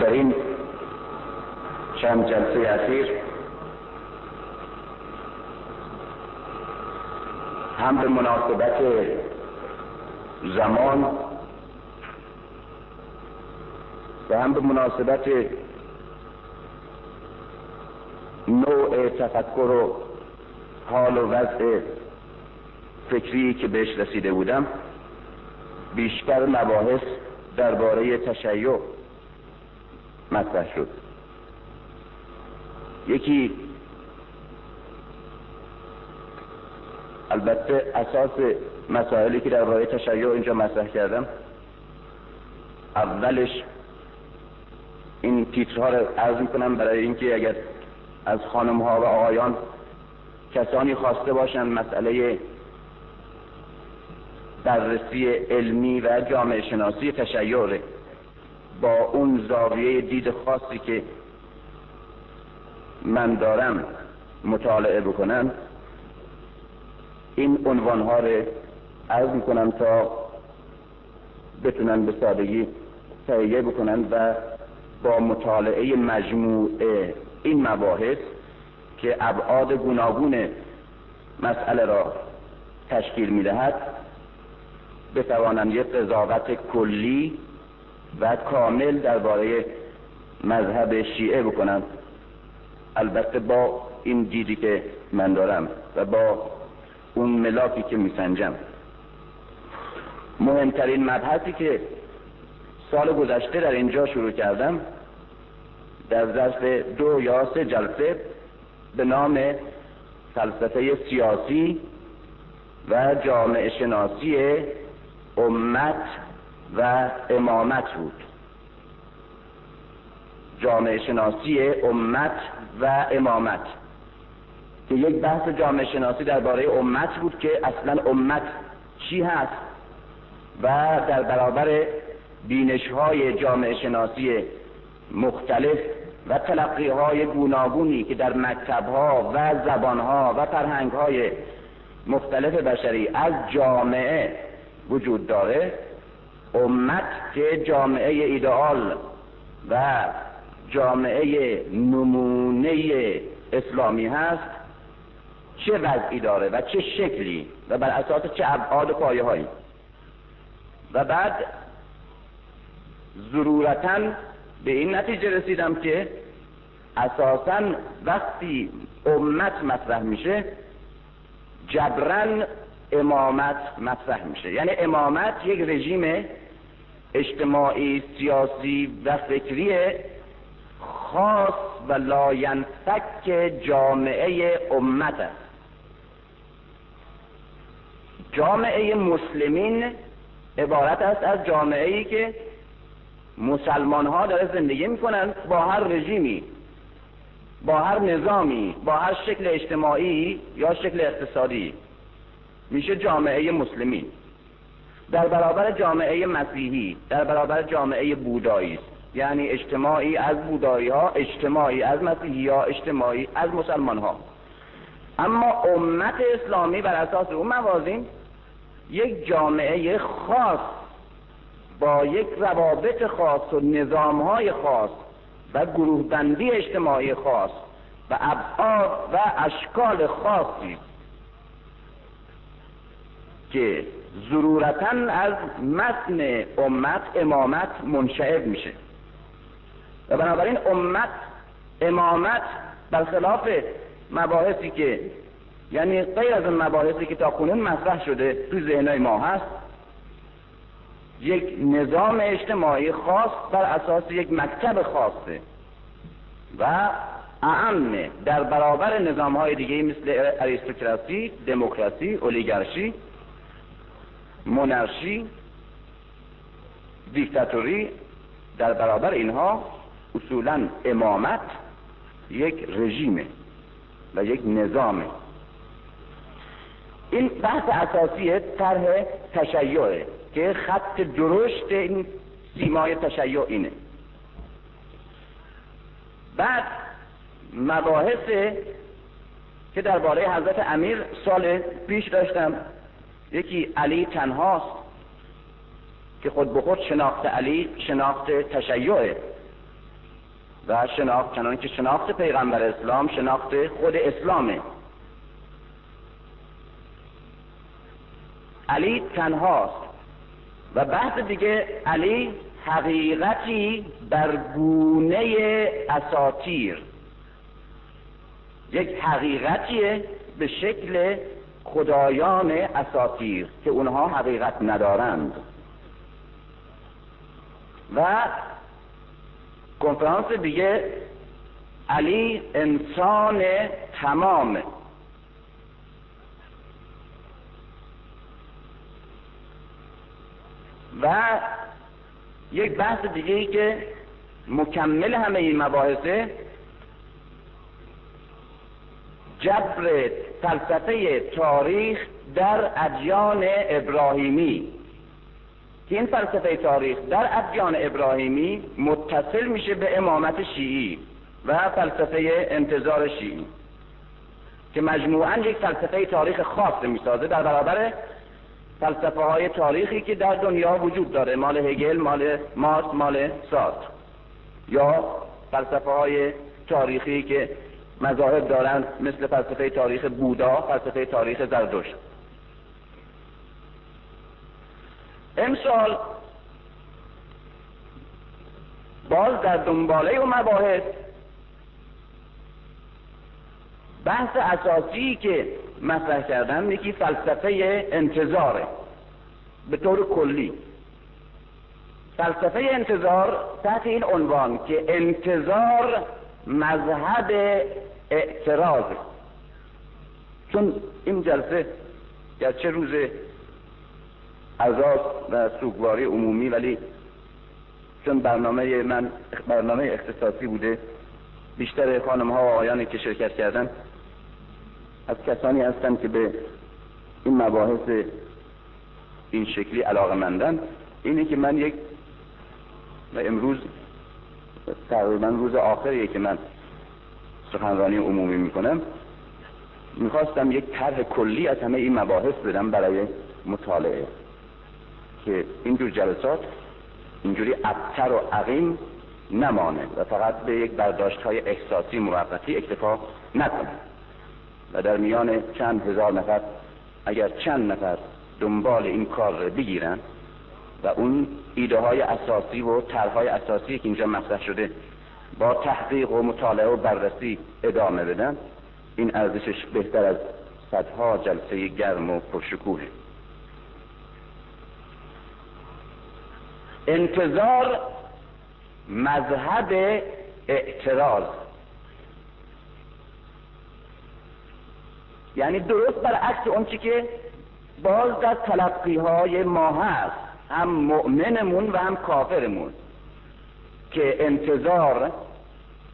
در این چند جلسه اخیر هم به مناسبت زمان و هم به مناسبت نوع تفکر و حال و وضع فکری که بهش رسیده بودم بیشتر مباحث درباره تشیع مطرح شد. یکی البته اساس مسائلی که درباره تشیع اینجا مطرح کردم اولش این تیترها رو عرض می‌کنم برای اینکه اگر از خانم ها و آقایان کسانی خواسته باشند مسئله بررسی علمی و جامعه شناسی تشیع با اون زاویه دید خاصی که من دارم مطالعه بکنم این عنوان ها رو عرض می‌کنم تا بتونن به سادگی تهیه بکنن و با مطالعه مجموعه این مباحث که ابعاد گوناگون مسئله را تشکیل می‌دهد بتوانند یک قضاوت کلی و کامل درباره مذهب شیعه بکنند البته با این دیدی که من دارم و با اون ملاکی که میسنجم. مهمترین مبحثی که سال گذشته در اینجا شروع کردم در ظرف دو یا سه جلسه به نام فلسفه سیاسی و جامعه شناسی امت و امامت بود. جامعه شناسی امت و امامت. که یک بحث جامعه شناسی درباره امت بود که اصلا امت چی هست و در برابر بینش های جامعه شناسی مختلف و تلقی های گوناگونی که در مکتب ها و زبان ها و فرهنگ های مختلف بشری از جامعه وجود داره امت که جامعه ایدئال و جامعه نمونه اسلامی هست چه وضعی داره و چه شکلی و بر اساس چه ابعاد و پایه هایی و بعد ضرورتا به این نتیجه رسیدم که اساسا وقتی امت مطرح میشه جبران امامت مطرح میشه. یعنی امامت یک رژیم اجتماعی سیاسی و فکری خاص و لاینفک جامعه امت است. جامعه مسلمین عبارت است از جامعه ای که مسلمان ها داره زندگی می‌کنن با هر رژیمی با هر نظامی با هر شکل اجتماعی یا شکل اقتصادی. میشه جامعه مسلمین در برابر جامعه مسیحی در برابر جامعه بودایی. یعنی اجتماعی از بودایی ها اجتماعی از مسیحی ها اجتماعی از مسلمان ها اما امت اسلامی بر اساس اون موازین یک جامعه خاص با یک روابط خاص و نظام های خاص و گروه بندی اجتماعی خاص و ابعاد و اشکال خاصی که ضرورتا از متن امت امامت منشعب میشه. و بنابراین امت امامت برخلاف مباحثی که یعنی غیر از مباحثی که تا کنون مطرح شده تو ذهنهای ما هست یک نظام اجتماعی خاص بر اساس یک مکتب خاصه و اعم در برابر نظام های دیگه مثل اریستوکراسی، دموکراسی، اولیگارشی، مونارشی، دیکتاتوری در برابر اینها اصولا امامت یک رژیمه و یک نظامه. این بحث اساسی طرح تشیعه که خط درشت این سیمای تشیع اینه. بعد مباحث که درباره حضرت امیر سال پیش داشتم. یکی علی تنهاست که خود به خود شناخت علی شناخت تشیعه و شناخت چنان که شناخت پیغمبر اسلام شناخت خود اسلامه. علی تنهاست و بحث دیگه علی حقیقتی بر گونه اساتیر یک حقیقتیه به شکل خدایان اساتیر که اونها حقیقت ندارند. و کنفرانس دیگه علی انسان تمام. و یک بحث دیگه ای که مکمل همه این مباحثه جبر فلسفه تاریخ در ادیان ابراهیمی. که این فلسفه تاریخ در ادیان ابراهیمی متصل میشه به امامت شیعی و فلسفه انتظار شیعی. که مجموعا یک فلسفه تاریخ خاص می‌سازه. در برابر فلسفه های تاریخی که در دنیا وجود داره. مال هگل مال مارس مال سارت. یا فلسفه های تاریخی که مذاهب دارند مثل فلسفه تاریخ بودا فلسفه تاریخ زردشت امسال باز در دنباله و مباحث بحث اساسی که مطرح کردن یکی فلسفه انتظاره. به طور کلی. فلسفه انتظار تحت این عنوان که انتظار مذهب اعتراض. چون این جلسه گرچه روز عذاب و سوگواری عمومی ولی چون برنامه من برنامه اختصاصی بوده بیشتر خانم ها و آقایانی که شرکت کردن از کسانی هستن که به این مباحث این شکلی علاقه مندن اینه که من یک و امروز تقریبا روز آخریه که من سخنرانی عمومی می‌کنم. می‌خواستم یک طرح کلی از همه این مباحث بدم برای مطالعه. که اینجور جلسات اینجوری ابتر و عقیم نمانه و فقط به یک برداشت های احساسی موقتی اکتفا نکنه. و در میان چند هزار نفر اگر چند نفر دنبال این کار بگیرن و اون ایده های اساسی و طرحهای اساسی که اینجا مطرح شده با تحقیق و مطالعه و بررسی ادامه بدن این ارزشش بهتر از صدها جلسه گرم و پرشکوه انتظار مذهب اعتراض. یعنی درست برعکس اون چی که باز در تلقی های ما هست هم مؤمنمون و هم کافرمون. که انتظار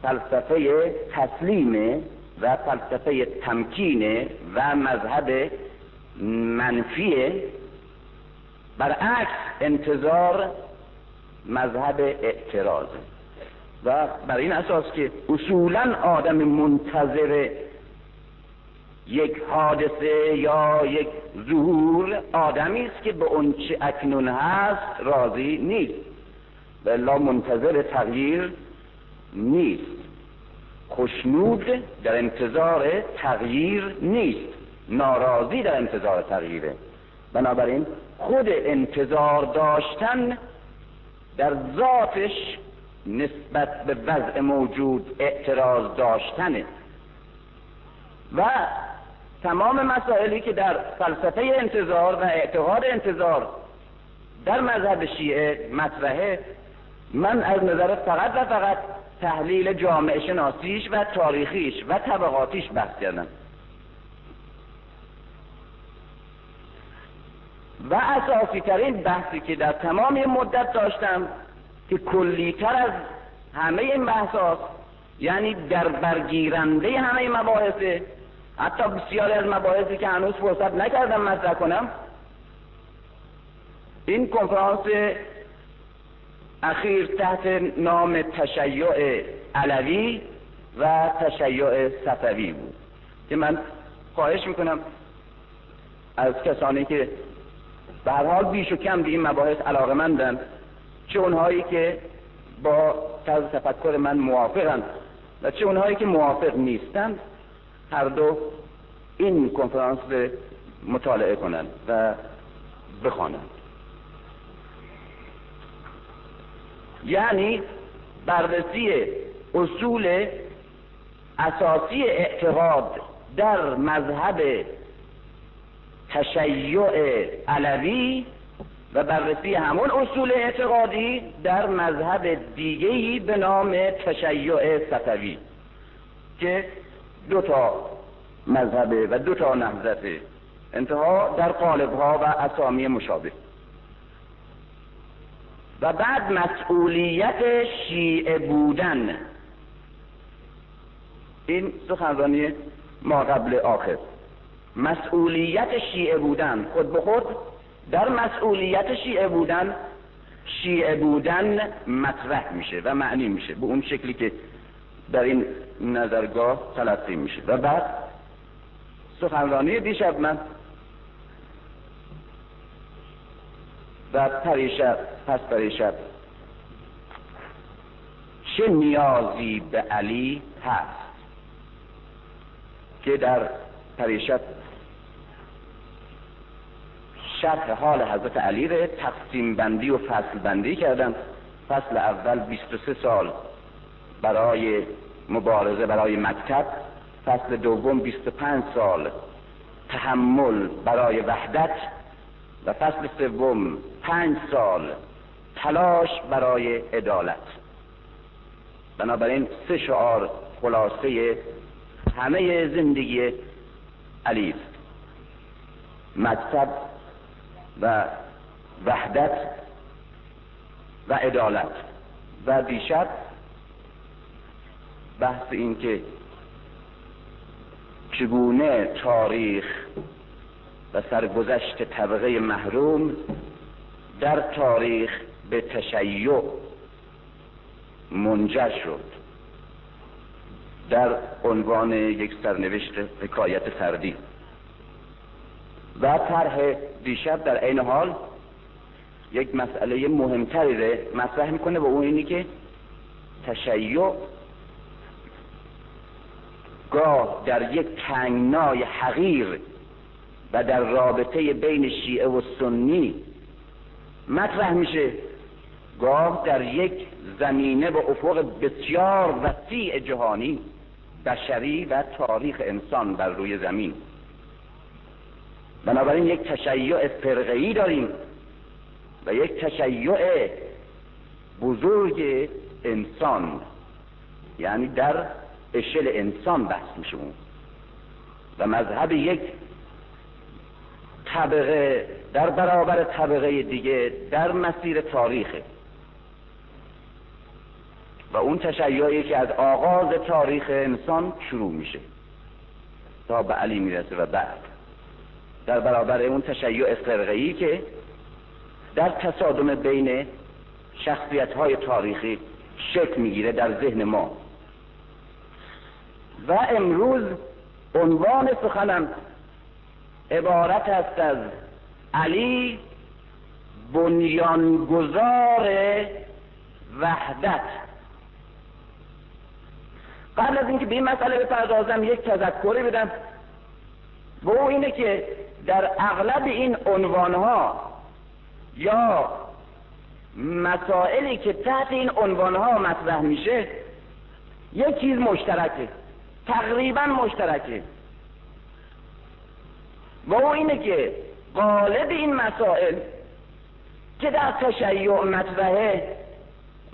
فلسفه تسلیم و فلسفه تمکین و مذهب منفیه برعکس انتظار مذهب اعتراض. و بر این اساس که اصولا آدم منتظر یک حادثه یا یک ظهور آدمی است که به چه اکنون هست راضی نیست. بلا منتظر تغییر نیست. خوشنود در انتظار تغییر نیست. ناراضی در انتظار تغییره. بنابراین خود انتظار داشتن در ذاتش نسبت به وضع موجود اعتراض داشتنه. و تمام مسائلی که در فلسفه انتظار و اعتقاد انتظار در مذهب شیعه مطرحه من از نظر فقط و فقط تحلیل جامعه شناسیش و تاریخیش و طبقاتیش بحث کردم. و اساسی ترین بحثی که در تمام مدت داشتم که کلیتر از همه این بحثات یعنی در برگیرنده همه مباحثه حتی بسیاری از مباحثی که هنوز فرصت نکردم مطرح کنم این کنفرانس اخیر تحت نام تشیع علوی و تشیع صفوی بود که من خواهش می‌کنم از کسانی که به حال بیش و کم به این مباحث علاقه مندن چه اونهایی که با طرز تفکر من موافقند و چه اونهایی که موافق نیستند هر دو این کنفرانس رو مطالعه کنند و بخوانند. یعنی بررسی اصول اساسی اعتقاد در مذهب تشیع علوی و بررسی همون اصول اعتقادی در مذهب دیگهی به نام تشیع صفوی که دو تا مذهبه و دو تا نهضته انتها در قالبها و اسامی مشابه. و بعد مسئولیت شیعه بودن. این سخنرانی ما قبل آخر. مسئولیت شیعه بودن. خود به خود در مسئولیت شیعه بودن شیعه بودن مطرح میشه و معنی میشه. به اون شکلی که در این نظرگاه تلقی میشه. و بعد سخنرانی دیشب من و پریشب پس پریشب چه نیازی به علی هست که در پریشب شرح حال حضرت علی رو تقسیم بندی و فصل بندی کردم فصل اول 23 سال. برای مبارزه برای مکتب. فصل دوم 25 سال. تحمل برای وحدت. و فصل سوم پنج سال. تلاش برای عدالت. بنابراین سه شعار خلاصه همه زندگی علی. مکتب و وحدت و عدالت. و دیشب بحث این که چگونه تاریخ و سرگذشت طبقه محروم در تاریخ به تشیع منجر شد. در عنوان یک سرنوشت حکایت فردی. و طرح دیشب در عین حال یک مسئله مهمتری رو مطرح می‌کنه و اون اینی که تشیع گاه در یک تنگنای حقیر و در رابطه بین شیعه و سنی مطرح میشه. گاه در یک زمینه و افق بسیار وسیع جهانی بشری و تاریخ انسان بر روی زمین. بنابراین یک تشیع فرقه‌ای داریم و یک تشیع بزرگ انسان یعنی در اشل انسان بحث میشه اون. و مذهب یک طبقه در برابر طبقه دیگه در مسیر تاریخه. و اون تشیعی که از آغاز تاریخ انسان شروع میشه. تا به علی می‌رسه و بعد. در برابر اون تشیع فرقه‌ای که در تصادم بین شخصیت های تاریخی شکل می‌گیره در ذهن ما. و امروز عنوان سخنم عبارت است از علی بنیانگذار وحدت. قبل از اینکه به این مسئله بپردازم یک تذکری بدم. و او اینه که در اغلب این عنوانها یا مسائلی که تحت این عنوانها مطرح میشه یک چیز مشترکه. تقریبا مشترکه. و او اینه که غالب این مسائل که در تشیع مطرحه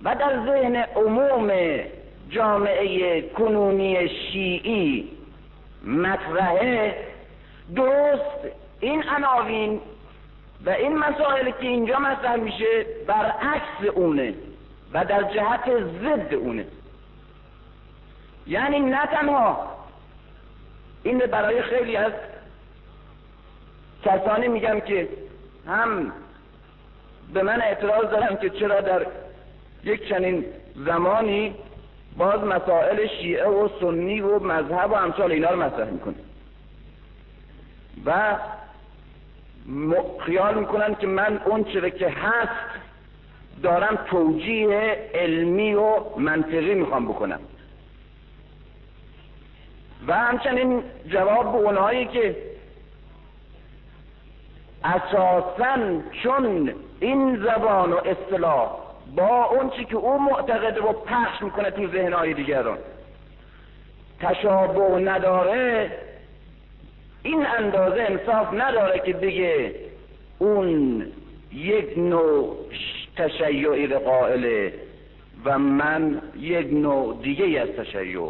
و در ذهن عموم جامعه کنونی شیعی مطرحه درست این عناوین و این مسائل که اینجا مطرح میشه برعکس اونه و در جهت ضد اونه. یعنی نه تنها. این برای خیلی از کسانی میگم که هم به من اعتراض دارم که چرا در یک چنین زمانی باز مسائل شیعه و سنی و مذهب و امثال اینا رو مطرح می‌کنه. و خیال می‌کنن که من اون چرا که هست دارم توجیه علمی و منطقی می‌خوام بکنم. و همچنین جواب به اونهایی که اساسا چون این زبان و اصطلاح با اون چی که او معتقده و پخش می‌کنه تو ذهنهای دیگران تشابه نداره این اندازه انصاف نداره که بگه اون یک نوع تشیعی قائله و من یک نوع دیگه از تشیع.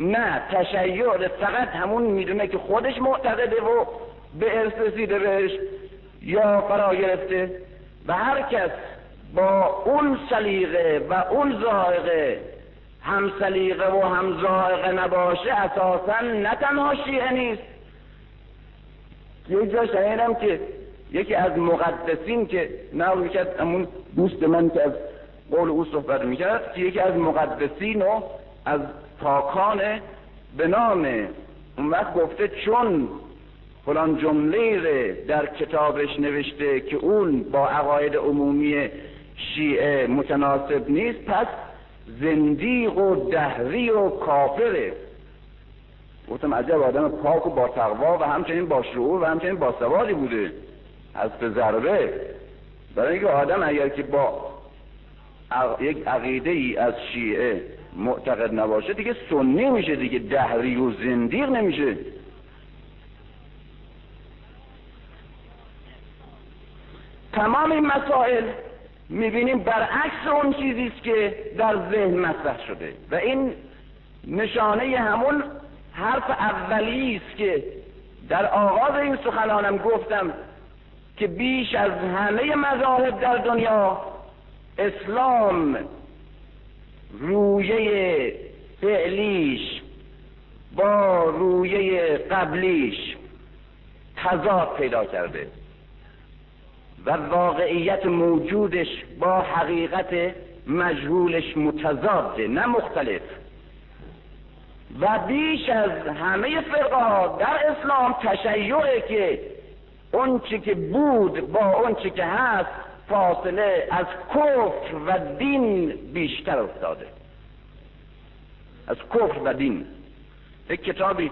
نه تشیع فقط همون می‌دونه که خودش معتقده و به ارث رسیده بهش یا فرا گرفته. و هر کس با اون سلیقه و اون ذائقه هم سلیقه و هم ذائقه نباشه اساسا نه تنها شیعه نیست. یک جا شنیدم که یکی از مقدسین که نه می‌کرد همون دوست من که از قول او صحبت می‌کرد که یکی از مقدسین و از پاکان به نام اون وقت گفته چون فلان جمله در کتابش نوشته که اون با عقاید عمومی شیعه متناسب نیست پس زندیق و دهری و کافره. گفتم عجب آدم پاک و با تقوا و همچنین با شعور و همچنین با سوادی بوده. از به ضربه. برای اینکه آدم اگر که با یک عقیده ای از شیعه معتقد نباشه دیگه سنی میشه دیگه دهری و زندیق نمیشه. تمام این مسائل می‌بینیم برعکس اون چیزی است که در ذهن مطرح شده. و این نشانه همون حرف اولی است که در آغاز این سخنانم گفتم که بیش از همه مذاهب در دنیا اسلام رویه فعلیش با رویه قبلیش تضاد پیدا کرده و واقعیت موجودش با حقیقت مجهولش متضاده نه مختلف. و بیش از همه فرقه در اسلام تشیعه که اون چی که بود با اون چی که هست فاصله از کفر و دین بیشتر افتاده. از کفر و دین. یک کتابی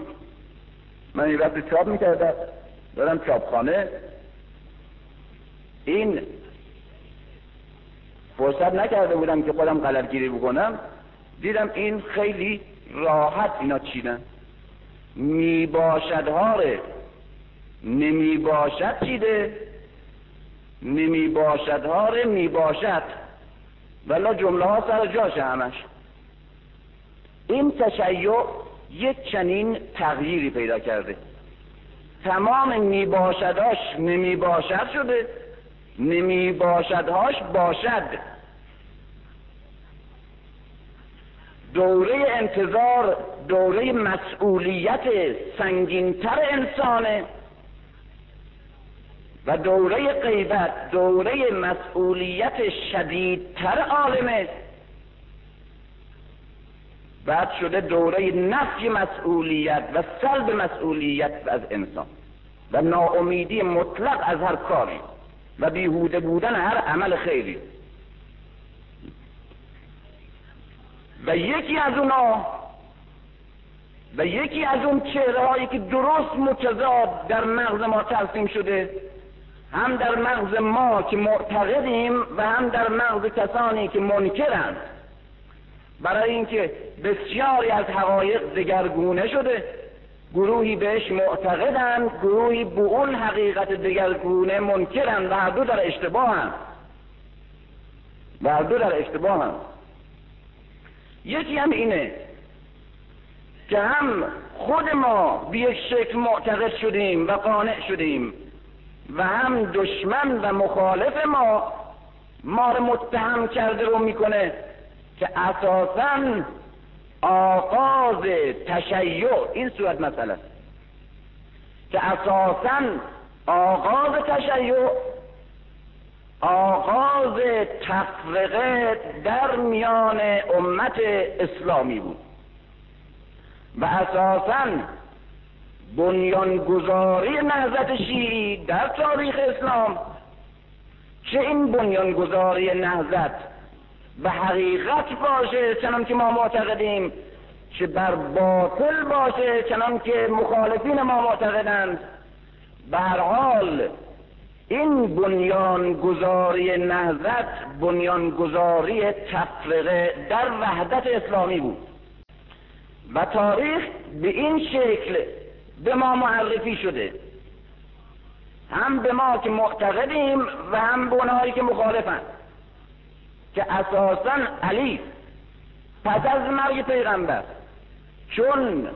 من این وقت چاپ می‌کردم. دارم چاپخانه. این فرصت نکرده بودم که خودم قلبگیری بکنم. دیدم این خیلی راحت اینا چیدن. می باشد هاره نمی باشد چیده. نمی باشد هاره می باشد ولی جمله ها سر جاشه همش. این تشیع یک چنین تغییری پیدا کرده. تمام می باشداش نمی باشد شده. نمی باشدهاش باشد. دوره انتظار دوره مسئولیت سنگینتر انسانه. و دوره غیبت دوره مسئولیت شدیدتر عالمه بعد شده دوره نفی مسئولیت و سلب مسئولیت از انسان و ناامیدی مطلق از هر کاری و بیهوده بودن هر عمل خیری. و یکی از اونا و یکی از اون چهره هایی که درست متضاد در مغز ما ترسیم شده هم در مغز ما که معتقدیم و هم در مغز کسانی که منکرند. برای اینکه بسیاری از حقایق دگرگونه شده گروهی بهش معتقدند گروهی به اون حقیقت دگرگونه منکرند و هر دو در اشتباه هم. و هر دو در اشتباه هم. یکی هم اینه که هم خود ما به یک شکل معتقد شدیم و قانع شدیم. و هم دشمن و مخالف ما ما رو متهم کرده رو می‌کنه که اساسا آغاز تشیع این صورت مسئله که اساسا آغاز تشیع آغاز تفرقه در میان امت اسلامی بود. و اساسا بنیانگذاری نهضت شیعی در تاریخ اسلام. چه این بنیانگذاری نهزت به حقیقت باشه چنان که ما معتقدیم چه بر باطل باشه چنان که مخالفین ما معتقدند. به حال این بنیانگذاری نهزت بنیانگذاری تفرقه در وحدت اسلامی بود و تاریخ به این شکل به ما معرفی شده. هم به ما که معتقدیم و هم به اونهایی که مخالفند که اساسا علی پس از مرگ پیغمبر چون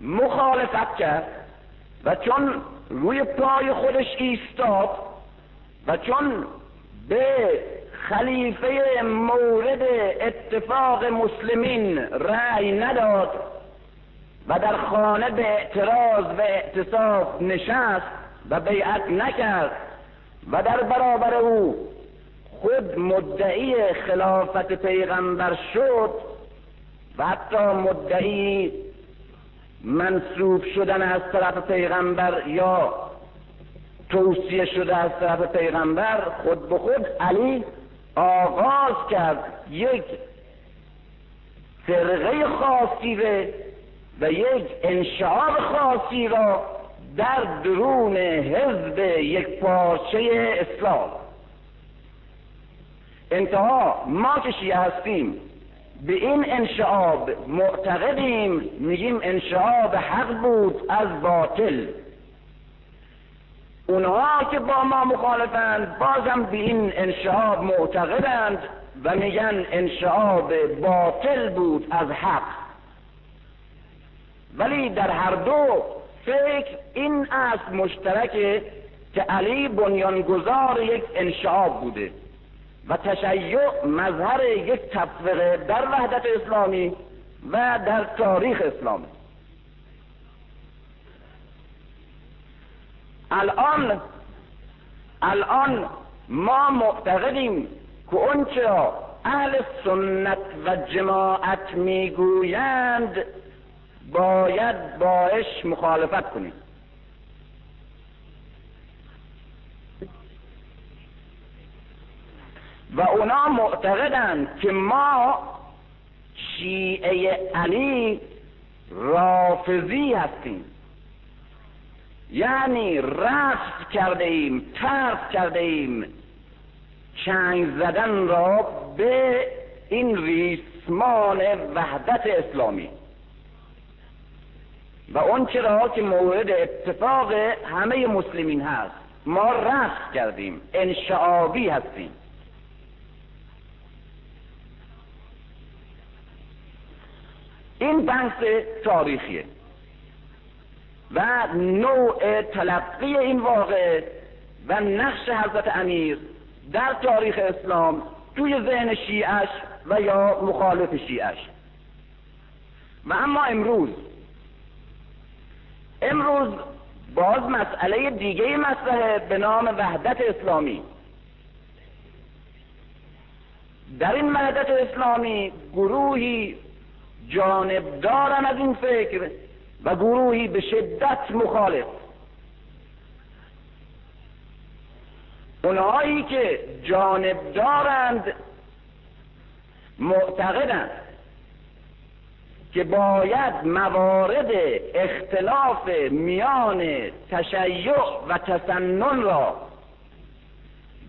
مخالفت کرد و چون روی پای خودش ایستاد و چون به خلیفه مورد اتفاق مسلمین رأی نداد و در خانه به اعتراض و اعتصاب نشست و بیعت نکرد و در برابر او خود مدعی خلافت پیغمبر شد و حتی مدعی منصوب شدن از طرف پیغمبر یا توصیه شده از طرف پیغمبر خود به خود علی آغاز کرد یک فرقه خاصی و یک انشعاب خاصی را در درون حزب یک پارچه اسلام. انتها ما که شیعه هستیم به این انشعاب معتقدیم میگیم انشعاب حق بود از باطل. اونها که با ما مخالفند بازم به این انشعاب معتقدند و میگن انشعاب باطل بود از حق. ولی در هر دو فکر این است مشترکه که علی بنیانگذار یک انشعاب بوده و تشیع مظهر یک تفرقه در وحدت اسلامی و در تاریخ اسلامی. الان الان ما معتقدیم که اونچه اهل سنت و جماعت می‌گویند باید باش مخالفت کنیم. و اونا معتقدند که ما شیعه علی رافضی هستیم. یعنی رفت کرده ایم ترک کرده ایم چنگ زدن را به این ریسمان وحدت اسلامی. و اون چرا که مورد اتفاق همه مسلمین هست. ما رفت کردیم انشعابی هستیم. این بحث تاریخیه و نوع تلقی این واقع و نقش حضرت امیر در تاریخ اسلام توی ذهن شیعش و یا مخالف شیعش. و اما امروز امروز باز مسئله دیگه مسئله به نام وحدت اسلامی. در این وحدت اسلامی گروهی جانب دارن از این فکر و گروهی به شدت مخالف. اونهایی که جانب دارند معتقدند. که باید موارد اختلاف میان تشیع و تسنن را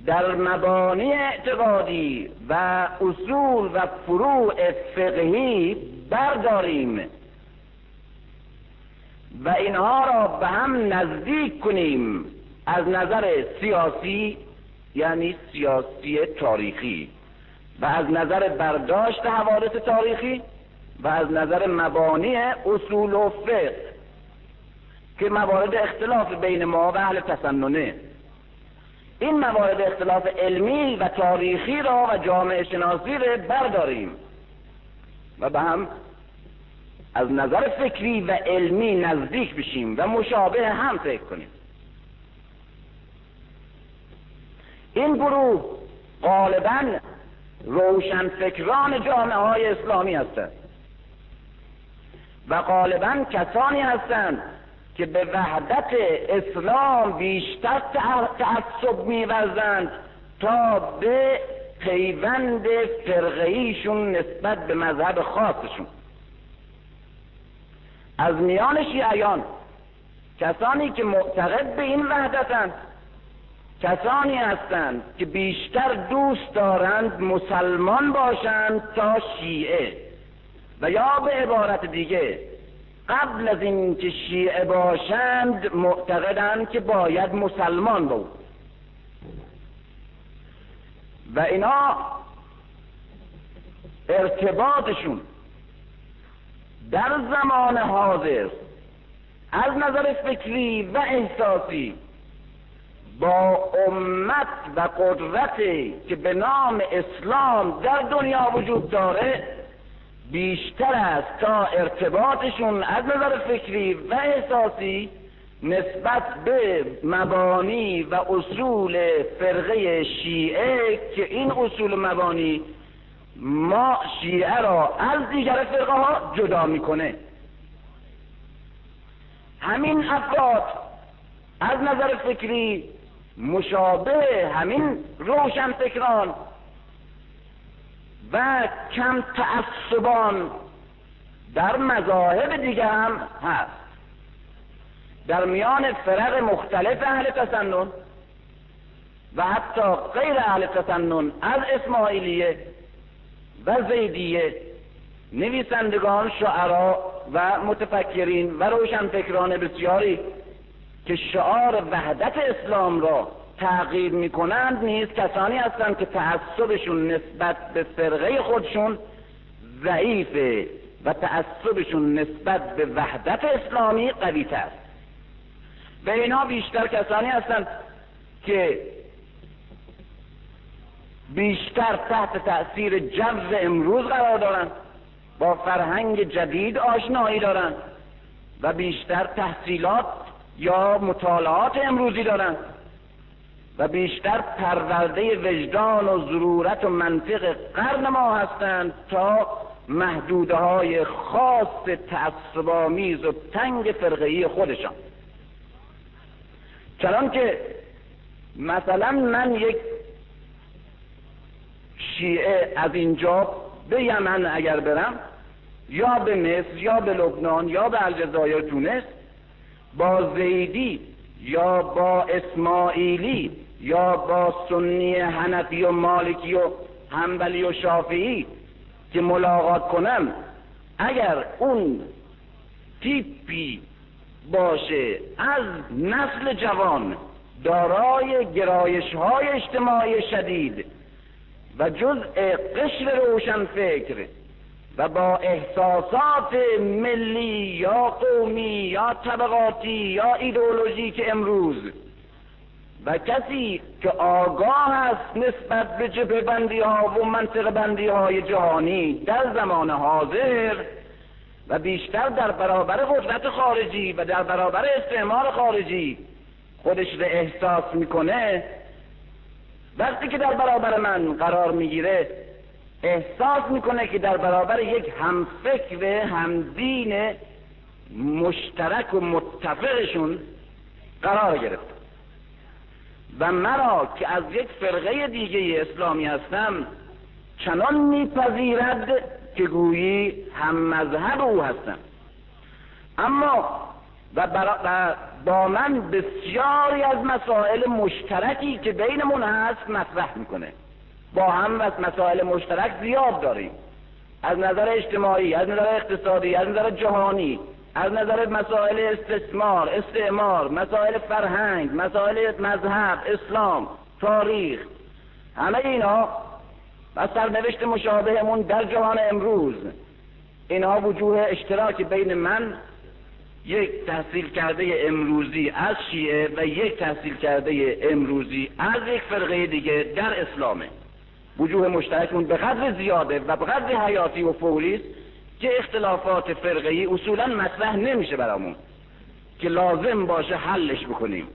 در مبانی اعتقادی و اصول و فروع فقهی برداریم و اینها را به هم نزدیک کنیم از نظر سیاسی یعنی سیاسی تاریخی و از نظر برداشت حوادث تاریخی و از نظر مبانی اصول و فقه که موارد اختلاف بین ما و اهل تسننه. این موارد اختلاف علمی و تاریخی را و جامعه شناسی را برداریم. و به هم از نظر فکری و علمی نزدیک بشیم و مشابه هم فکر کنیم. این گروه غالبا روشن فکران جامعه های اسلامی هستند. و غالبا کسانی هستند که به وحدت اسلام بیشتر تعصب میورزند تا به پیوند فرقهیشون نسبت به مذهب خاصشون. از میان شیعیان کسانی که معتقد به این وحدتند کسانی هستند که بیشتر دوست دارند مسلمان باشند تا شیعه. و یا به عبارت دیگه قبل از اینکه شیعه باشند معتقدند که باید مسلمان بود. و اینا ارتباطشون در زمان حاضر از نظر فکری و احساسی با امت و قدرتی که به نام اسلام در دنیا وجود داره بیشتر است تا ارتباطشون از نظر فکری و احساسی نسبت به مبانی و اصول فرقه شیعه که این اصول مبانی ما شیعه را از دیگر فرقه ها جدا می‌کنه. همین افراد از نظر فکری مشابه همین روشن فکران و کم تعصبان در مذاهب دیگه هم هست. در میان فرق مختلف اهل تسنن و حتی غیر اهل تسنن از اسماعیلیه و زیدیه نویسندگان شعرا و متفکرین و روشنفکران بسیاری که شعار وحدت اسلام را تغییر می‌کنند نیز کسانی هستند که تعصبشون نسبت به فرقه خودشون ضعیفه و تعصبشون نسبت به وحدت اسلامی قوی است و اینا بیشتر کسانی هستند که بیشتر تحت تأثیر جو امروز قرار دارند با فرهنگ جدید آشنایی دارند و بیشتر تحصیلات یا مطالعات امروزی دارند. و بیشتر پرورده وجدان و ضرورت و منطق قرن ما هستند تا محدوده های خاص تعصبامیز و تنگ فرقهی خودشان. چنان که مثلا من یک شیعه از اینجا به یمن اگر برم یا به مصر یا به لبنان یا به الجزایر تونس با زیدی یا با اسماعیلی یا با سنی حنفی و مالکی و حنبلی و شافعی که ملاقات کنم اگر اون تیپی باشه از نسل جوان دارای گرایش های اجتماعی شدید و جزء قشر روشن فکر و با احساسات ملی یا قومی یا طبقاتی یا ایدئولوژی که امروز و کسی که آگاه است نسبت به جبه بندی ها و منطق بندی های جهانی در زمان حاضر و بیشتر در برابر قدرت خارجی و در برابر استعمار خارجی خودش رو احساس می‌کنه وقتی که در برابر من قرار می‌گیره احساس می‌کنه که در برابر یک همفکر همدین مشترک و متفقشون قرار گرفت و مرا که از یک فرقه دیگه اسلامی هستم چنان میپذیرد که گویی هم مذهب او هستم. اما و, با من بسیاری از مسائل مشترکی که بینمون هست مطرح می‌کنه. با هم از مسائل مشترک زیاد داریم. از نظر اجتماعی از نظر اقتصادی از نظر جهانی از نظر مسائل استثمار استعمار مسائل فرهنگ مسائل مذهب اسلام تاریخ همه اینا و سرنوشت مشابهمون در جهان امروز. اینها وجوه اشتراک بین من یک تحصیل کرده امروزی از شیعه و یک تحصیل کرده امروزی از یک فرقه دیگه در اسلامه. وجوه مشترکمون به قدر زیاده و به قدر حیاتی و فوری که اختلافات فرقه ای اصولا مطرح نمیشه برامون. که لازم باشه حلش بکنیم.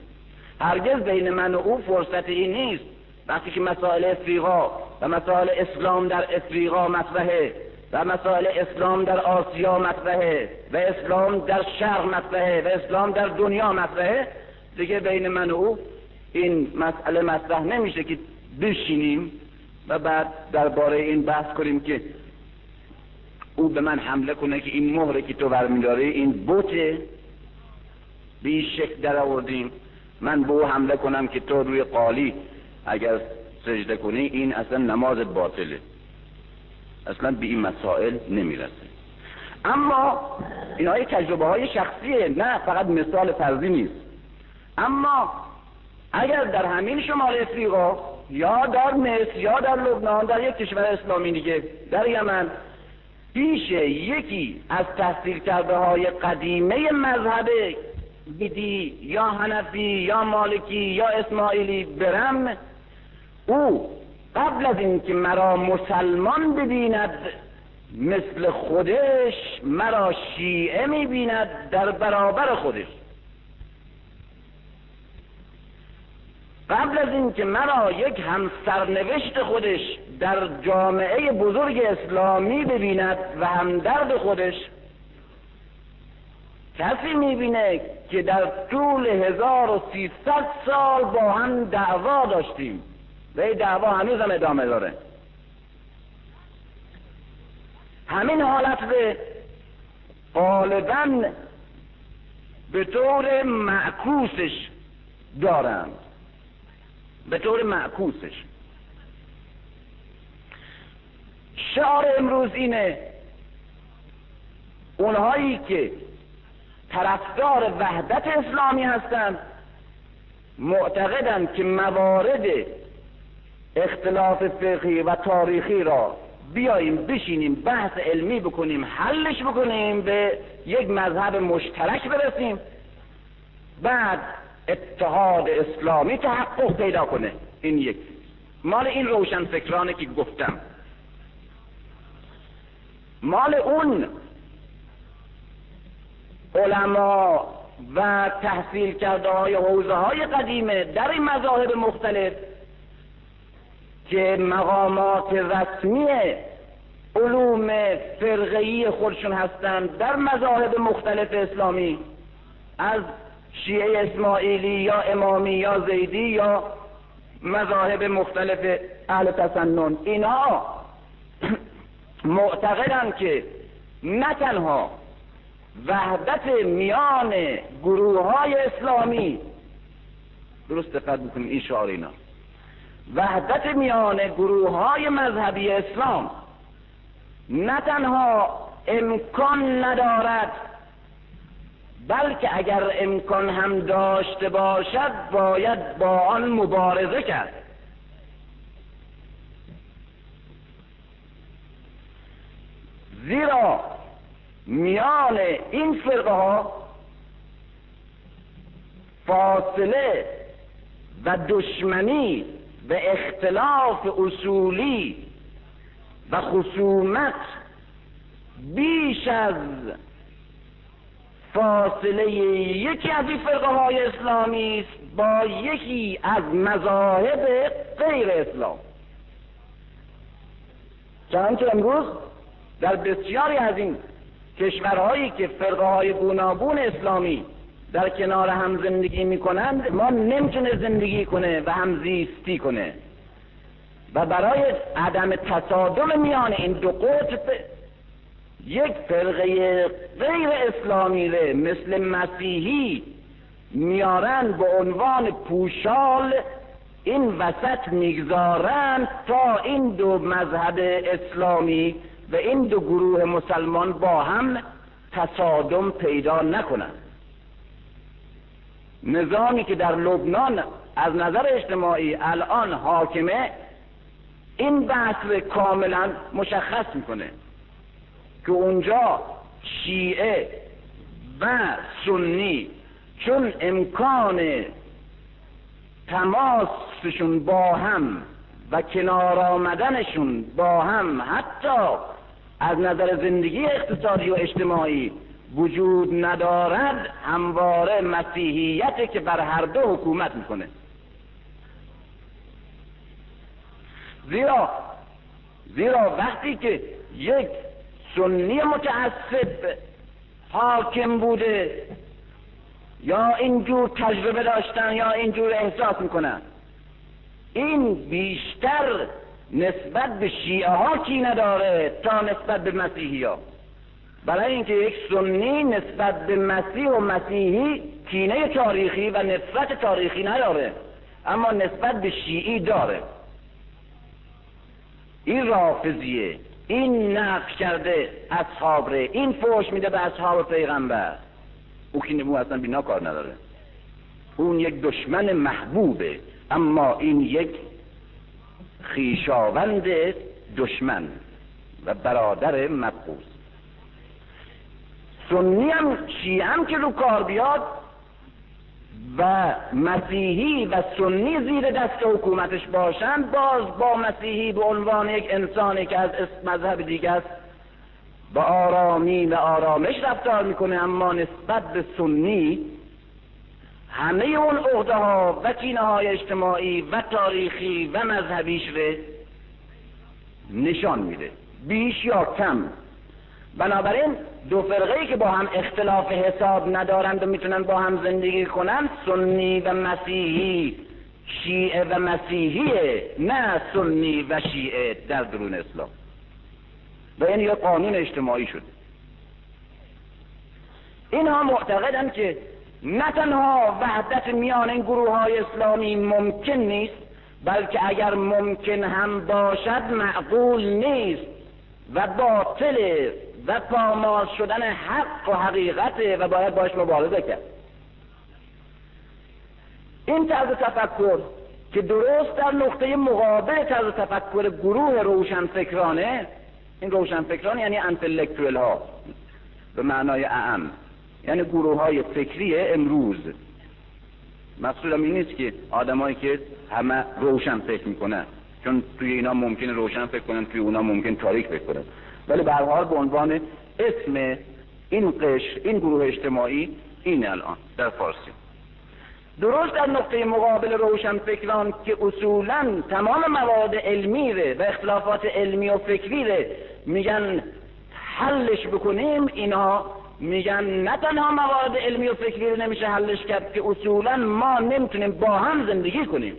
هرگز بین من و او فرصت این نیست. وقتی که مسائل افریقا و مسائل اسلام در افریقا مطرحه و مسائل اسلام در آسیا مطرحه و اسلام در شرق مطرحه و اسلام در دنیا مطرحه دیگه بین من و او این مسئله مطرح نمیشه که بشینیم و بعد درباره این بحث کنیم که او به من حمله کنه که این مهره که تو برمیداری این بوته به این شکل در آوردیم من به او حمله کنم که تو روی قالی اگر سجده کنی این اصلا نماز باطله. اصلا به این مسائل نمی‌رسه. اما این های تجربه های شخصیه نه فقط مثال فرضی نیست. اما اگر در همین شمال افریقا یا در مصر یا در لبنان در یک کشور اسلامی دیگه در یمن پیش یکی از تحصیل کرده های قدیمه مذهب بیدی یا هنفی یا مالکی یا اسماعیلی برم او قبل از اینکه مرا مسلمان ببیند مثل خودش مرا شیعه می‌بیند در برابر خودش. قبل از اینکه مرا یک همسرنوشت خودش در جامعه بزرگ اسلامی ببیند و همدرد خودش کسی می‌بینه که در طول 1300 سال با هم دعوا داشتیم و این دعوا هنوز هم ادامه داره. همین حالت به غالبا به طور معکوسش دارند به طور معکوسش. شعار امروز اینه. اونهایی که طرفدار وحدت اسلامی هستند معتقدند که موارد اختلاف فقهی و تاریخی را بیاییم بشینیم بحث علمی بکنیم حلش بکنیم به یک مذهب مشترک برسیم. بعد اتحاد اسلامی تحقق پیدا کنه. این یک. مال این روشن فکرانه که گفتم. مال اون علما و تحصیل کرده های حوزه های قدیمه در این مذاهب مختلف که مقامات رسمی علوم فرقهی خودشون هستند در مذاهب مختلف اسلامی از شیعه اسماعیلی یا امامی یا زیدی یا مذاهب مختلف اهل تسنن. اینها معتقدند که نه تنها وحدت میان گروه های اسلامی درست دقت بکنید این شعار اینا وحدت میان گروه های مذهبی اسلام نه تنها امکان ندارد بلکه اگر امکان هم داشته باشد باید با آن مبارزه کرد. زیرا میان این فرقه ها فاصله و دشمنی و اختلاف اصولی و خصومت بیش از فاصله یکی از این فرقه های اسلامی است با یکی از مذاهب غیر اسلام. چنانکه امروز؟ در بسیاری از این کشورهایی که فرقه های گوناگون اسلامی در کنار هم زندگی می‌کنند ما نمی‌تونه زندگی کنه و هم زیستی کنه. و برای عدم تصادم میان این دو قطب یک فرقه غیر اسلامی ره مثل مسیحی میارن به عنوان پوشال این وسط می‌گذارند تا این دو مذهب اسلامی و این دو گروه مسلمان با هم تصادم پیدا نکنند. نظامی که در لبنان از نظر اجتماعی الان حاکمه این بحث کاملا مشخص می‌کنه که اونجا شیعه و سنی چون امکان تماسشون با هم و کنار آمدنشون با هم حتی از نظر زندگی اقتصادی و اجتماعی وجود ندارد همواره مسیحیت که بر هر دو حکومت می‌کنه. زیرا زیرا وقتی که یک سنی متعصب حاکم بوده یا اینجور تجربه داشتن یا اینجور احساس می‌کنن این بیشتر نسبت به شیعه ها کی نداره تا نسبت به مسیحی ها برای اینکه یک سنی نسبت به مسیح و مسیحی کینه تاریخی و نفرت تاریخی نداره اما نسبت به شیعی داره. این رافضیه این نقش کرده اصحاب ره این فوش میده به اصحاب پیغمبر. او که او اصلا بینا کار نداره. اون یک دشمن محبوبه اما این یک خیشاوند دشمن و برادر مبغوز سنی هم شیعه هم که رو کار بیاد و مسیحی و سنی زیر دست حکومتش باشند باز با مسیحی به عنوان یک انسانی که از مذهب دیگه است با آرامی و آرامش رفتار می‌کنه اما نسبت به سنی همه اون عهده ها و کینه های اجتماعی و تاریخی و مذهبیش رو نشان میده. بیش یا کم. بنابراین دو فرقه که با هم اختلاف حساب ندارند و می‌تونن با هم زندگی کنن سنی و مسیحی. شیعه و مسیحیه نه سنی و شیعه در درون اسلام. و این یه قانون اجتماعی شد اینها معتقدند که نه تنها وحدت میان این گروه های اسلامی ممکن نیست بلکه اگر ممکن هم باشد معقول نیست و باطل و پامال شدن حق و حقیقته و باید باش مبارزه کرد. این طرز تفکر که درست در نقطه مقابل طرز تفکر گروه روشنفکرانه این روشنفکران یعنی انتلکتویل ها به معنای اعم. یعنی گروه های فکری امروز. مقصودم این نیست که آدمایی که همه روشن فکر می‌کنن. چون توی اینا ممکنه روشن فکر کنن توی اونا ممکن تاریک فکر کنن. ولی به حال به عنوان اسم این قشر این گروه اجتماعی این الان در فارسی. درست در نقطه مقابل روشن فکران که اصولا تمام مواد علمی ره و اختلافات علمی و فکری ره میگن حلش بکنیم اینا میگن نه تنها مواد علمی و فکری رو نمیشه حلش کرد که اصولا ما نمی‌تونیم با هم زندگی کنیم.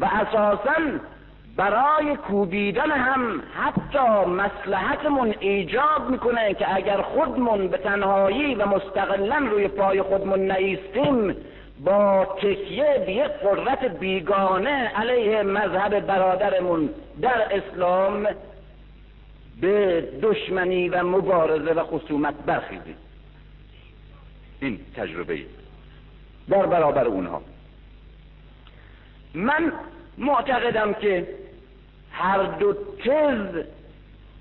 و اساسا برای کوبیدن هم حتی مسلحتمون ایجاب می‌کنه که اگر خودمون به تنهایی و مستقلا روی پای خودمون نیستیم با تکیه به یک قدرت بیگانه علیه مذهب برادرمون در اسلام به دشمنی و مبارزه و خصومت برخیزید این تجربه در برابر اونها. من معتقدم که هر دو تز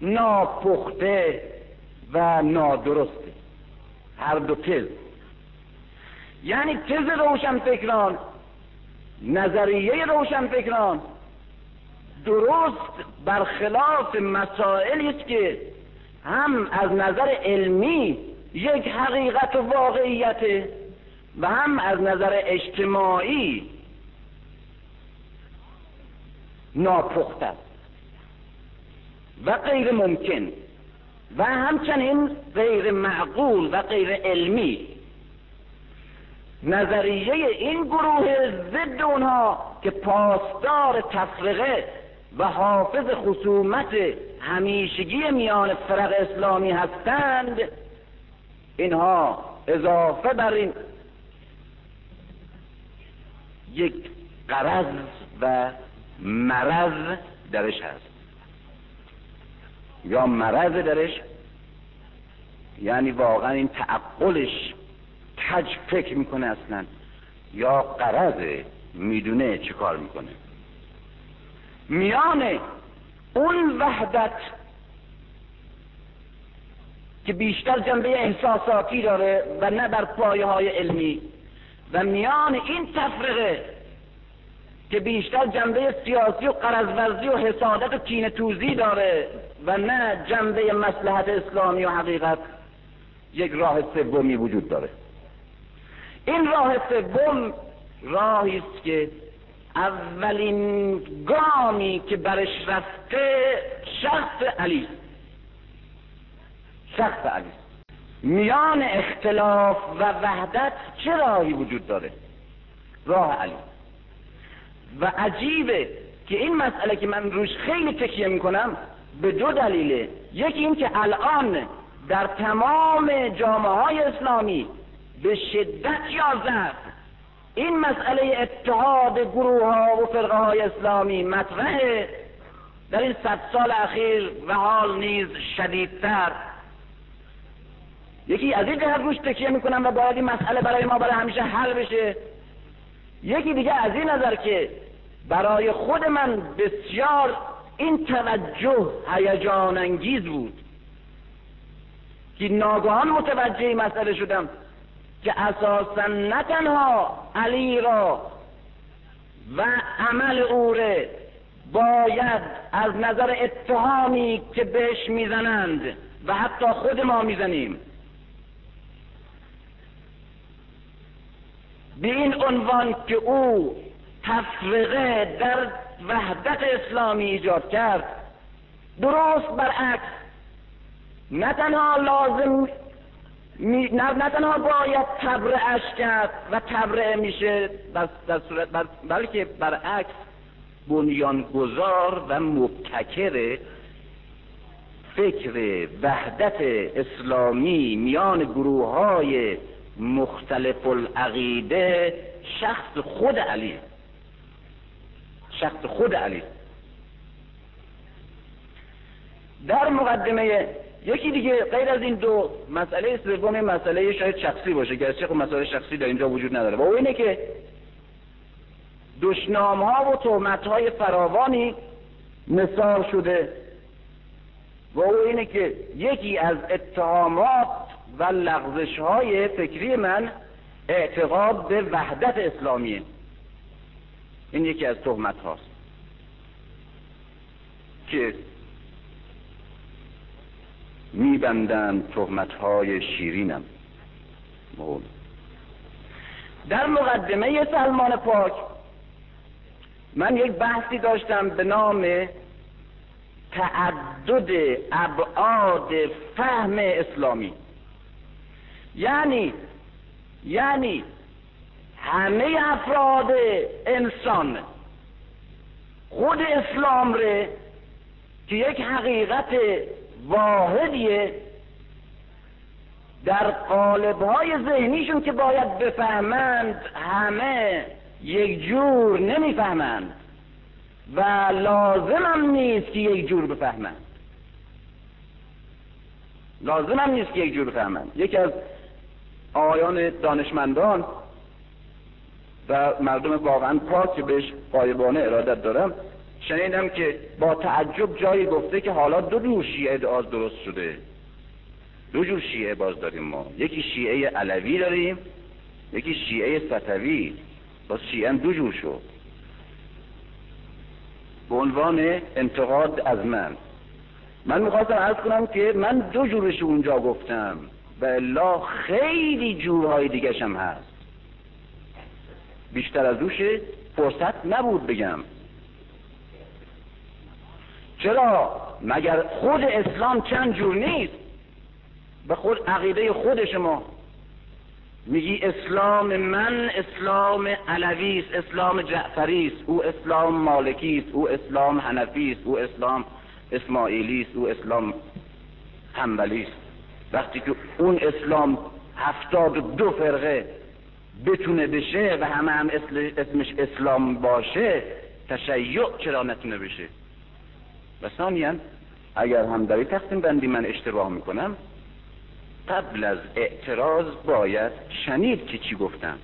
ناپخته و نادرسته. هر دو تز. یعنی تز روشنفکران نظریه روشنفکران درست برخلاف مسائلی است که هم از نظر علمی یک حقیقت و واقعیت و هم از نظر اجتماعی ناپخته و غیر ممکن و همچنین غیر معقول و غیر علمی. نظریه این گروه ضد اونها که پاسدار تفرقه و حافظ خصومت همیشگی میان فرق اسلامی هستند اینها اضافه بر این یک قرض و مرض درش هست. یا مرض درش یعنی واقعا این تعقلش کج فکر می‌کنه اصلا یا قرض می‌دونه چه کار می‌کنه. میان اون وحدت که بیشتر جنبه احساساتی داره و نه بر پایه های علمی و میان این تفرقه که بیشتر جنبه سیاسی و قرضورزی و حسادت و کین توزی داره و نه جنبه مسلحت اسلامی و حقیقت یک راه سومی وجود داره. این راه سوم راهی است که اولین گامی که برش رفته شخص علی. شخص علی. میان اختلاف و وحدت چه راهی وجود داره؟ راه علی. و عجیبه که این مسئله که من روش خیلی تکیه می‌کنم به دو دلیله. یکی این که الان در تمام جامعه های اسلامی به شدت یا این مسئله اتحاد گروه ها و فرقه های اسلامی مطرحه. در این صد سال اخیر و حال نیز شدیدتر. یکی از این جهت روش تکیه می‌کنم و باید این مسئله برای ما برای همیشه حل بشه. یکی دیگه از این نظر که برای خود من بسیار این توجه هیجان انگیز بود که ناگهان متوجه مسئله شدم. که اساسا نه تنها علی را و عمل او باید از نظر اتهامی که بهش می‌زنند و حتی خود ما می‌زنیم. به این عنوان که او تفرقه در وحدت اسلامی ایجاد کرد. درست برعکس نه تنها لازم نه, تنها باید تبرعش کرد و تبرعه میشه در صورت بلکه برعکس بنیانگذار و مبتکر فکر وحدت اسلامی میان گروه های مختلف العقیده شخص خود علی. شخص خود علی. در مقدمه یکی دیگه غیر از این دو مسئله سوم مسئله شاید شخصی باشه گرچه خب مسئله شخصی در اینجا وجود نداره. و اینه که دشنام ها و تهمت های فراوانی مثال شده. و او اینه که یکی از اتهامات و لغزش های فکری من اعتقاد به وحدت اسلامیه. این یکی از تهمت هاست که میبندن تهمت های شیرینم در مقدمه سلمان پاک من یک بحثی داشتم به نام تعدد ابعاد فهم اسلامی. یعنی یعنی همه افراد انسان خود اسلام ره که یک حقیقت واحدیه در قالب های ذهنیشون که باید بفهمند همه یک جور نمی‌فهمند و لازم هم نیست که یک جور بفهمند. لازم هم نیست که یک جور بفهمند. یکی از آیان دانشمندان و مردم واقعا پاک که بهش قایبانه ارادت دارم شنیدم که با تعجب جایی گفته که حالا دو جور شیعه درست شده. دو جور شیعه باز داریم ما. یکی شیعه علوی داریم یکی شیعه ستوی. باز شیعه دو جور شد. به عنوان انتقاد از من. من می‌خواستم عرض کنم که من دو جورش اونجا گفتم و الا خیلی جورهای دیگه هست. بیشتر از روش فرصت نبود بگم. چرا؟ مگر خود اسلام چند جور نیست؟ به خود عقیده خود شما. میگی اسلام من اسلام علوی است اسلام جعفری است او اسلام مالکی است او اسلام حنفی است او اسلام اسماعیلی است او اسلام حنبلی است. وقتی که اون اسلام هفتاد دو فرقه بتونه بشه و همه هم اسمش اسلام باشه تشیع چرا نتونه بشه؟ و ثانیا اگر هم در تقسیم بندی من اشتباه می‌کنم قبل از اعتراض باید شنید که چی گفتم.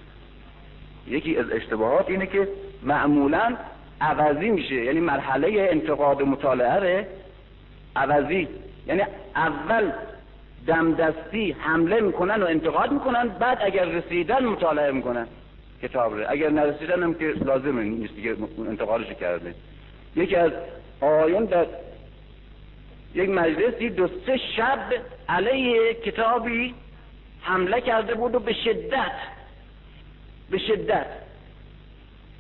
یکی از اشتباهات اینه که معمولا عوضی میشه یعنی مرحله انتقاد مطالعه عوضی یعنی اول دمدستی حمله می‌کنن و انتقاد می‌کنن بعد اگر رسیدن مطالعه می‌کنن. کتاب رو اگر نرسیدن هم که لازم نیست دیگه انتقادش کرده. یکی از آیان در یک مجلسی دو سه شب علیه کتابی حمله کرده بود و به شدت به شدت.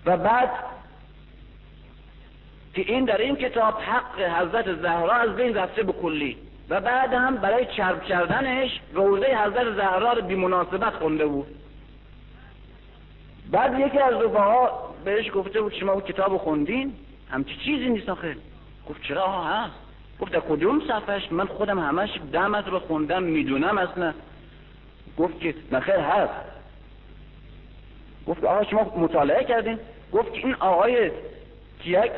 و بعد که این در این کتاب حق حضرت زهرا از بین رفته به کلی. و بعد هم برای چرب کردنش روزه حضرت زهرا رو بی مناسبت خونده بود. بعد یکی از رفاها بهش گفته بود شما کتاب خوندین؟ همچی چیزی نیست آخه؟ گفت چرا هست گفت در کدوم صفحش من خودم همش دم رو خوندم می‌دونم اصلا. گفت که نخیر هست گفت آقا شما مطالعه کردین؟ گفت که این آقای کیک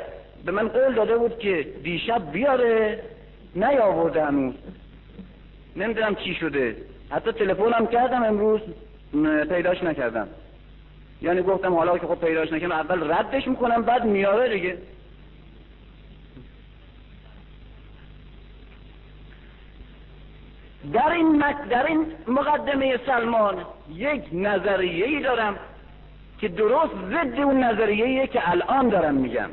به من قول داده بود که دیشب بیاره نیاورده هنوز. نمی‌دونم چی شده. حتی تلفنم کردم امروز پیداش نکردم. یعنی گفتم حالا که خب پیداش نکردم اول ردش می‌کنم بعد میاره دیگه. در این, در این مقدمه سلمان یک نظریه ای دارم که درست ضد اون نظریه که الان دارم میگم.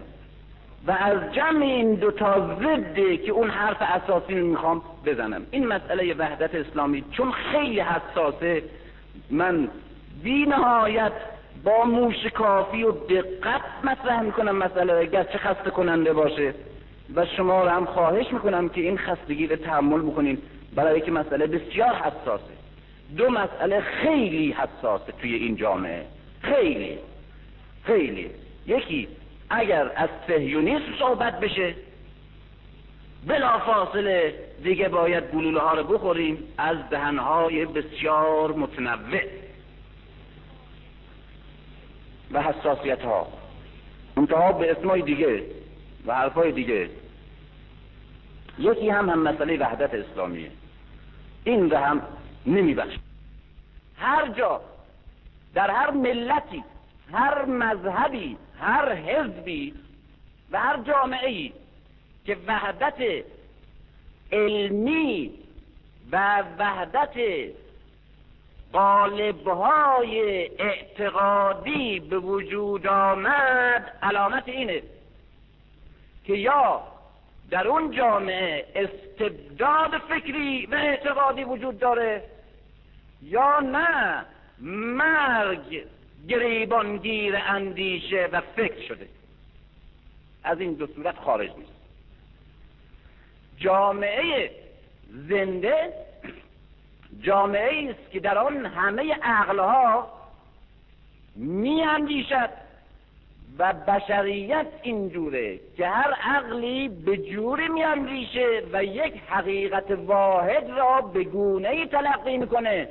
و از جمع این دو تا ضده که اون حرف اساسی می‌خوام بزنم. این مسئله وحدت اسلامی چون خیلی حساسه من بی نهایت با موش کافی و دقت مطرح می‌کنم مسئله چه خسته کننده باشه. و شما رو هم خواهش می‌کنم که این خستگی رو تحمل بکنین. برای که مسئله بسیار حساسه. دو مسئله خیلی حساسه توی این جامعه. خیلی. خیلی. یکی اگر از سهیونیسم صحبت بشه بلا فاصله دیگه باید گلوله ها رو بخوریم از دهنهای بسیار متنوع و حساسیت ها منتها به اسمای دیگه و حرفای دیگه. یکی هم هم مسئله وحدت اسلامیه. این رو هم نمیبخش هر جا در هر ملتی هر مذهبی هر حزبی و هر جامعه ای که وحدت علمی و وحدت قالبهای اعتقادی به وجود آمد علامت اینه که یا در اون جامعه استبداد فکری و اعتقادی وجود داره یا نه؟ مرگ گریبانگیر اندیشه و فکر شده. از این دو صورت خارج نیست. جامعه زنده جامعه است که در آن همه عقلها می اندیشد و بشریت اینجوره که هر عقلی به جوری می اندیشه و یک حقیقت واحد را به گونه ای تلقی می‌کنه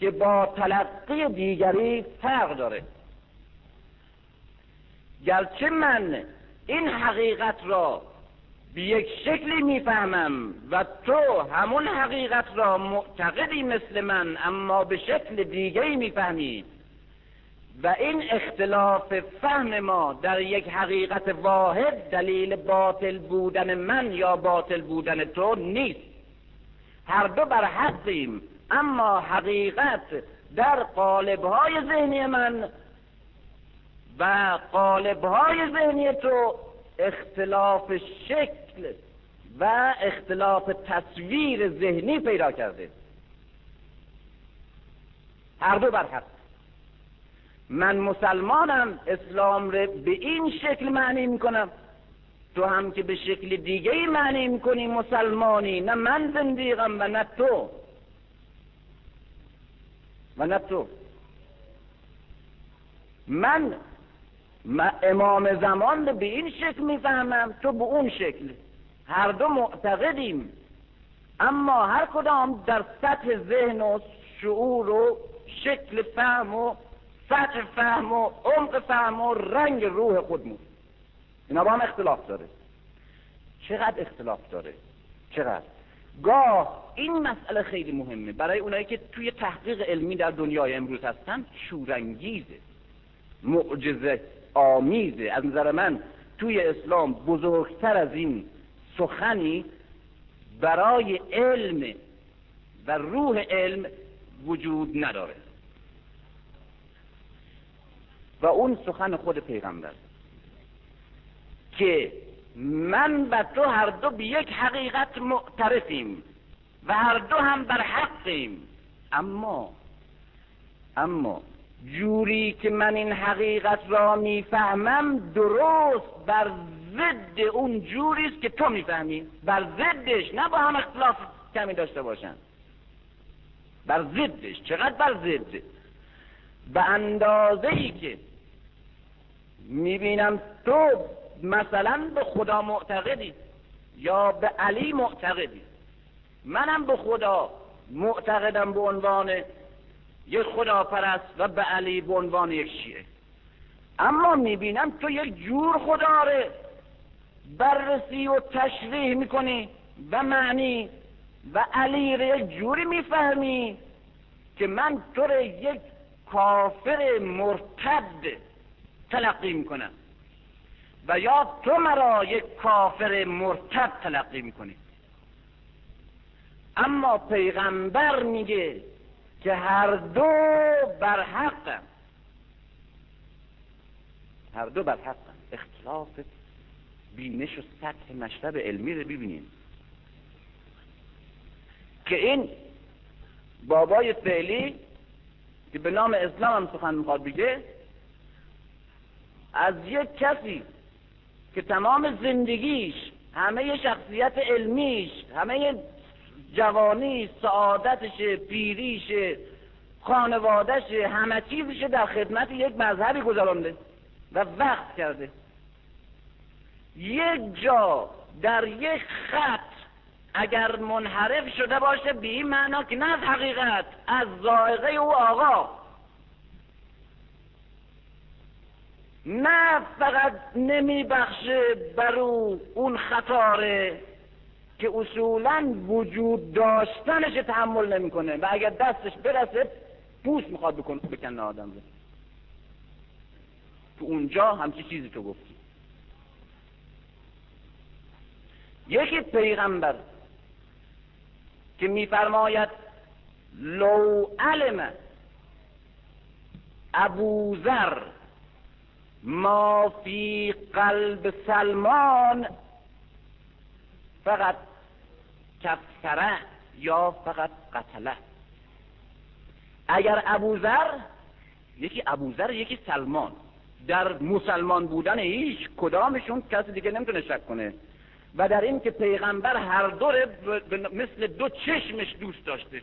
که با تلقی دیگری فرق داره. گرچه من این حقیقت را به یک شکلی می‌فهمم و تو همون حقیقت را معتقدی مثل من اما به شکل دیگری می‌فهمی. و این اختلاف فهم ما در یک حقیقت واحد دلیل باطل بودن من یا باطل بودن تو نیست. هر دو بر حقیم اما حقیقت در قالبهای ذهنی من و قالبهای ذهنی تو اختلاف شکل و اختلاف تصویر ذهنی پیدا کرده. هر دو بر حق. من مسلمانم اسلام رو به این شکل معنی می‌کنم. تو هم که به شکل دیگه معنی می‌کنی مسلمانی نه من زندیقم و نه تو. و نه تو. من امام زمان به این شکل می‌فهمم تو به اون شکل. هر دو معتقدیم. اما هر کدام در سطح ذهن و شعور و شکل فهم و سطح فهم و عمق فهم و رنگ روح خودمون اینا با هم اختلاف داره. چقدر اختلاف داره؟ چقدر؟ گاه این مسئله خیلی مهمه. برای اونایی که توی تحقیق علمی در دنیای امروز هستن شورانگیزه. معجزه آمیزه. از نظر من توی اسلام بزرگتر از این سخنی برای علم و روح علم وجود نداره. و اون سخن خود پیغمبر. که من و تو هر دو به یک حقیقت معترفیم و هر دو هم بر حقیم. اما اما جوری که من این حقیقت را می‌فهمم درست بر ضد اون جوری است که تو می‌فهمی. بر ضدش نه با هم اختلاف کمی داشته باشن. بر ضدش. چقدر بر ضد؟ به اندازه ای که می‌بینم تو مثلا به خدا معتقدی یا به علی معتقدی. منم به خدا معتقدم به عنوان یک خدا پرست و به علی به عنوان یک شیعه. اما می‌بینم تو یک جور خدا رو بررسی و تشریح می‌کنی و معنی و علی رو یک جوری می‌فهمی که من تو یک کافر مرتد تلقی می‌کنم و یا تو مرا یک کافر مرتد تلقی می‌کنی. اما پیغمبر میگه که هر دو بر حقم هر دو بر حقم اختلاف بینش و سطح مشرب علمی رو ببینیم. که این بابای فعلی که به نام اسلام هم سخن می‌خواد بگه از یک کسی که تمام زندگیش همه شخصیت علمیش همه جوانی سعادتش پیریش خانوادهش همه چیزش در خدمت یک مذهبی گذرانده و وقت کرده. یک جا در یک خط اگر منحرف شده باشه به این معنا که نه از حقیقت از ذائقه او آقا. نه فقط نمیبخشه بر او اون خطاره که اصولا وجود داشتنش تحمل نمی‌کنه و اگر دستش برسه پوست می‌خواد بکنه بکنه آدم رو. تو اونجا همچی چیزی تو گفتی. یکی پیغمبر که میفرماید لو علم ابوذر ما فی قلب سلمان. فقط کفره یا فقط قتله. اگر ابوذر یکی ابوذر یکی سلمان. در مسلمان بودن هیچ کدامشون کسی دیگه نمی‌تونه شک کنه. و در این که پیغمبر هر دو مثل دو چشمش دوست داشته.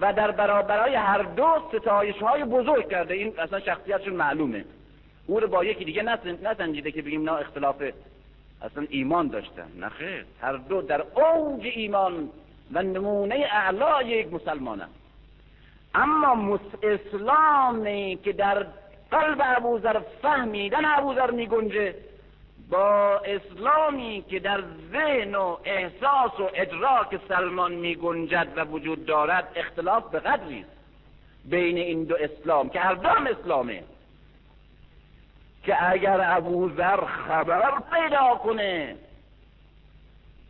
و در برابرای هر دو ستایش های بزرگ کرده. این اصلا شخصیتشون معلومه. او رو با یکی دیگه نسنجیده که بگیم نه اختلاف اصلا ایمان داشتن نخیر هر دو در اوج ایمان و نمونه اعلای یک مسلمانم اما اسلامی که در قلب ابوذر فهمیدن ابوذر می گنجه با اسلامی که در ذهن و احساس و ادراک سلمان می گنجد و وجود دارد اختلاف به قدری بین این دو اسلام که هر دو اسلامه. که اگر ابوذر خبر پیدا کنه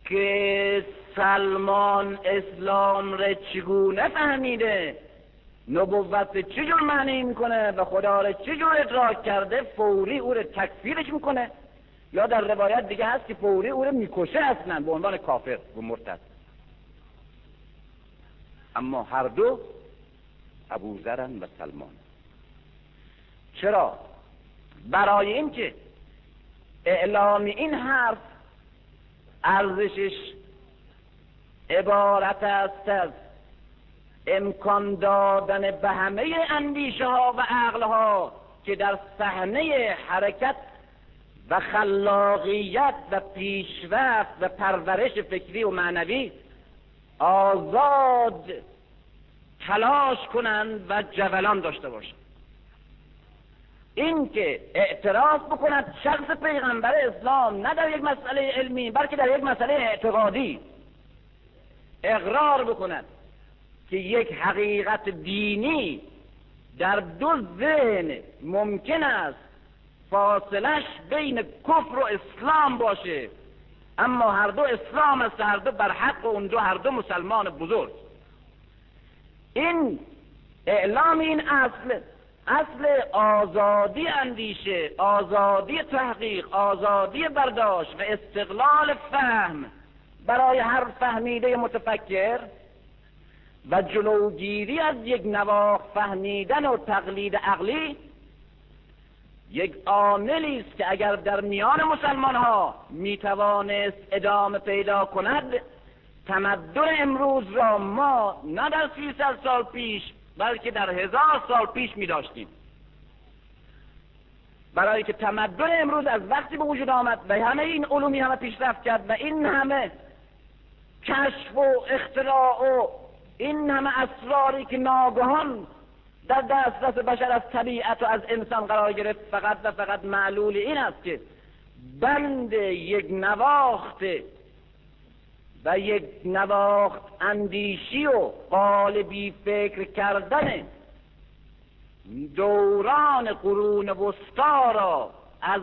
که سلمان اسلام را چگونه فهمیده نبوت چجور معنی می‌کنه و خدا را چجور ادراک کرده فوری او را تکفیرش می‌کنه؟ یا در روایت دیگه هست که فوری او را می‌کشه اصلا به عنوان کافر و مرتد. اما هر دو ابوذرن و سلمان. چرا؟ برای اینکه اعلام این حرف ارزشش عبارت است از امکان دادن به همه اندیشه ها و عقل ها که در صحنه حرکت و خلاقیت و پیشرفت و پرورش فکری و معنوی آزاد تلاش کنند و جولان داشته باشند. این که اعتراض بکند شخص پیغمبر اسلام نه در یک مسئله علمی بلکه در یک مسئله اعتقادی. اقرار بکند که یک حقیقت دینی در دو ذهن ممکن است فاصلش بین کفر و اسلام باشه. اما هر دو اسلام است هر دو بر حق و اون دو هر دو مسلمان بزرگ. این اعلام این اصل اصل آزادی اندیشه آزادی تحقیق آزادی برداشت و استقلال فهم برای هر فهمیده متفکر و جلوگیری از یک نواخ فهمیدن و تقلید عقلی یک عاملی است که اگر در میان مسلمان ها می‌توانست ادامه پیدا کند تمدن امروز را ما نه در سیصد سال پیش بلکه در هزار سال پیش می داشتیم. برای که تمدن امروز از وقتی به وجود آمد و همه این علومی همه پیشرفت کرد و این همه کشف و اختراع و این همه اسراری که ناگهان در دسترس بشر از طبیعت و از انسان قرار گرفت فقط و فقط معلول این است که بند یک نواخت و یک نواخت اندیشی و قالبی فکر کردن دوران قرون وسطا را از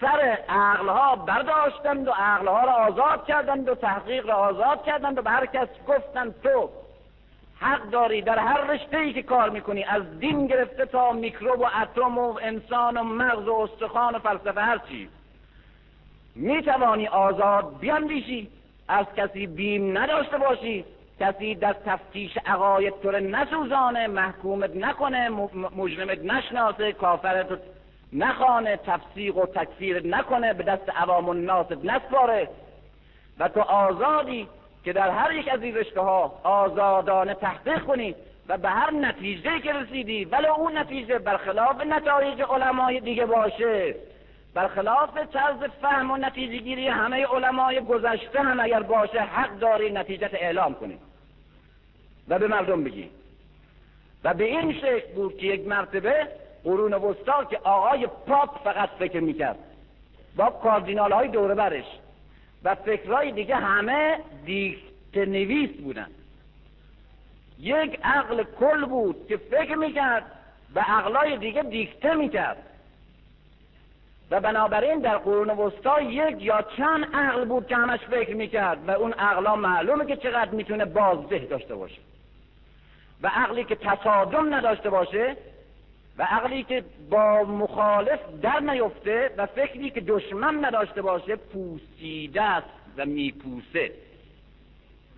سر عقلها برداشتند و عقلها را آزاد کردند و تحقیق را آزاد کردند و به هر کس گفتند تو حق داری در هر رشته ای که کار می‌کنی از دین گرفته تا میکروب و اتم و انسان و مغز و استخوان و فلسفه هر چیز می‌توانی آزاد بیاندیشی از کسی بیم نداشته باشی. کسی در تفتیش عقاید تو نسوزانه محکومت نکنه مجرمت نشناسه کافرت نخانه تفسیق و تکفیر نکنه به دست عوام الناس نسپاره. و تو آزادی که در هر یک از این رشته ها آزادانه تحقیق کنی و به هر نتیجه که رسیدی ولو اون نتیجه برخلاف نتایج علمای دیگه باشه. برخلاف طرز فهم و نتیجه گیری همه علمای گذشته هم اگر باشه حق داری نتیجت اعلام کنی. و به مردم بگی. و به این شکل بود که یک مرتبه قرون وسطا که آقای پاپ فقط فکر می‌کرد. با کاردینال های دوره برش. و فکرهای دیگه همه دیکت نویس بودن. یک عقل کل بود که فکر می‌کرد و عقلای دیگه دیکته می‌کرد. و بنابراین در قرون وسطا یک یا چند عقل بود که همش فکر می‌کرد و اون عقلا معلومه که چقدر می‌تونه بازده داشته باشه. و عقلی که تصادم نداشته باشه و عقلی که با مخالف در نیفته و فکری که دشمن نداشته باشه پوسیده است و میپوسه.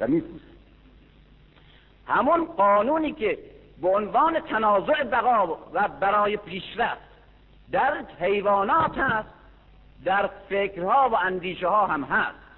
و میپوسه. همون قانونی که به عنوان تنازع بقا و برای پیشرفت در حیوانات هست در فکرها و اندیشه ها هم هست.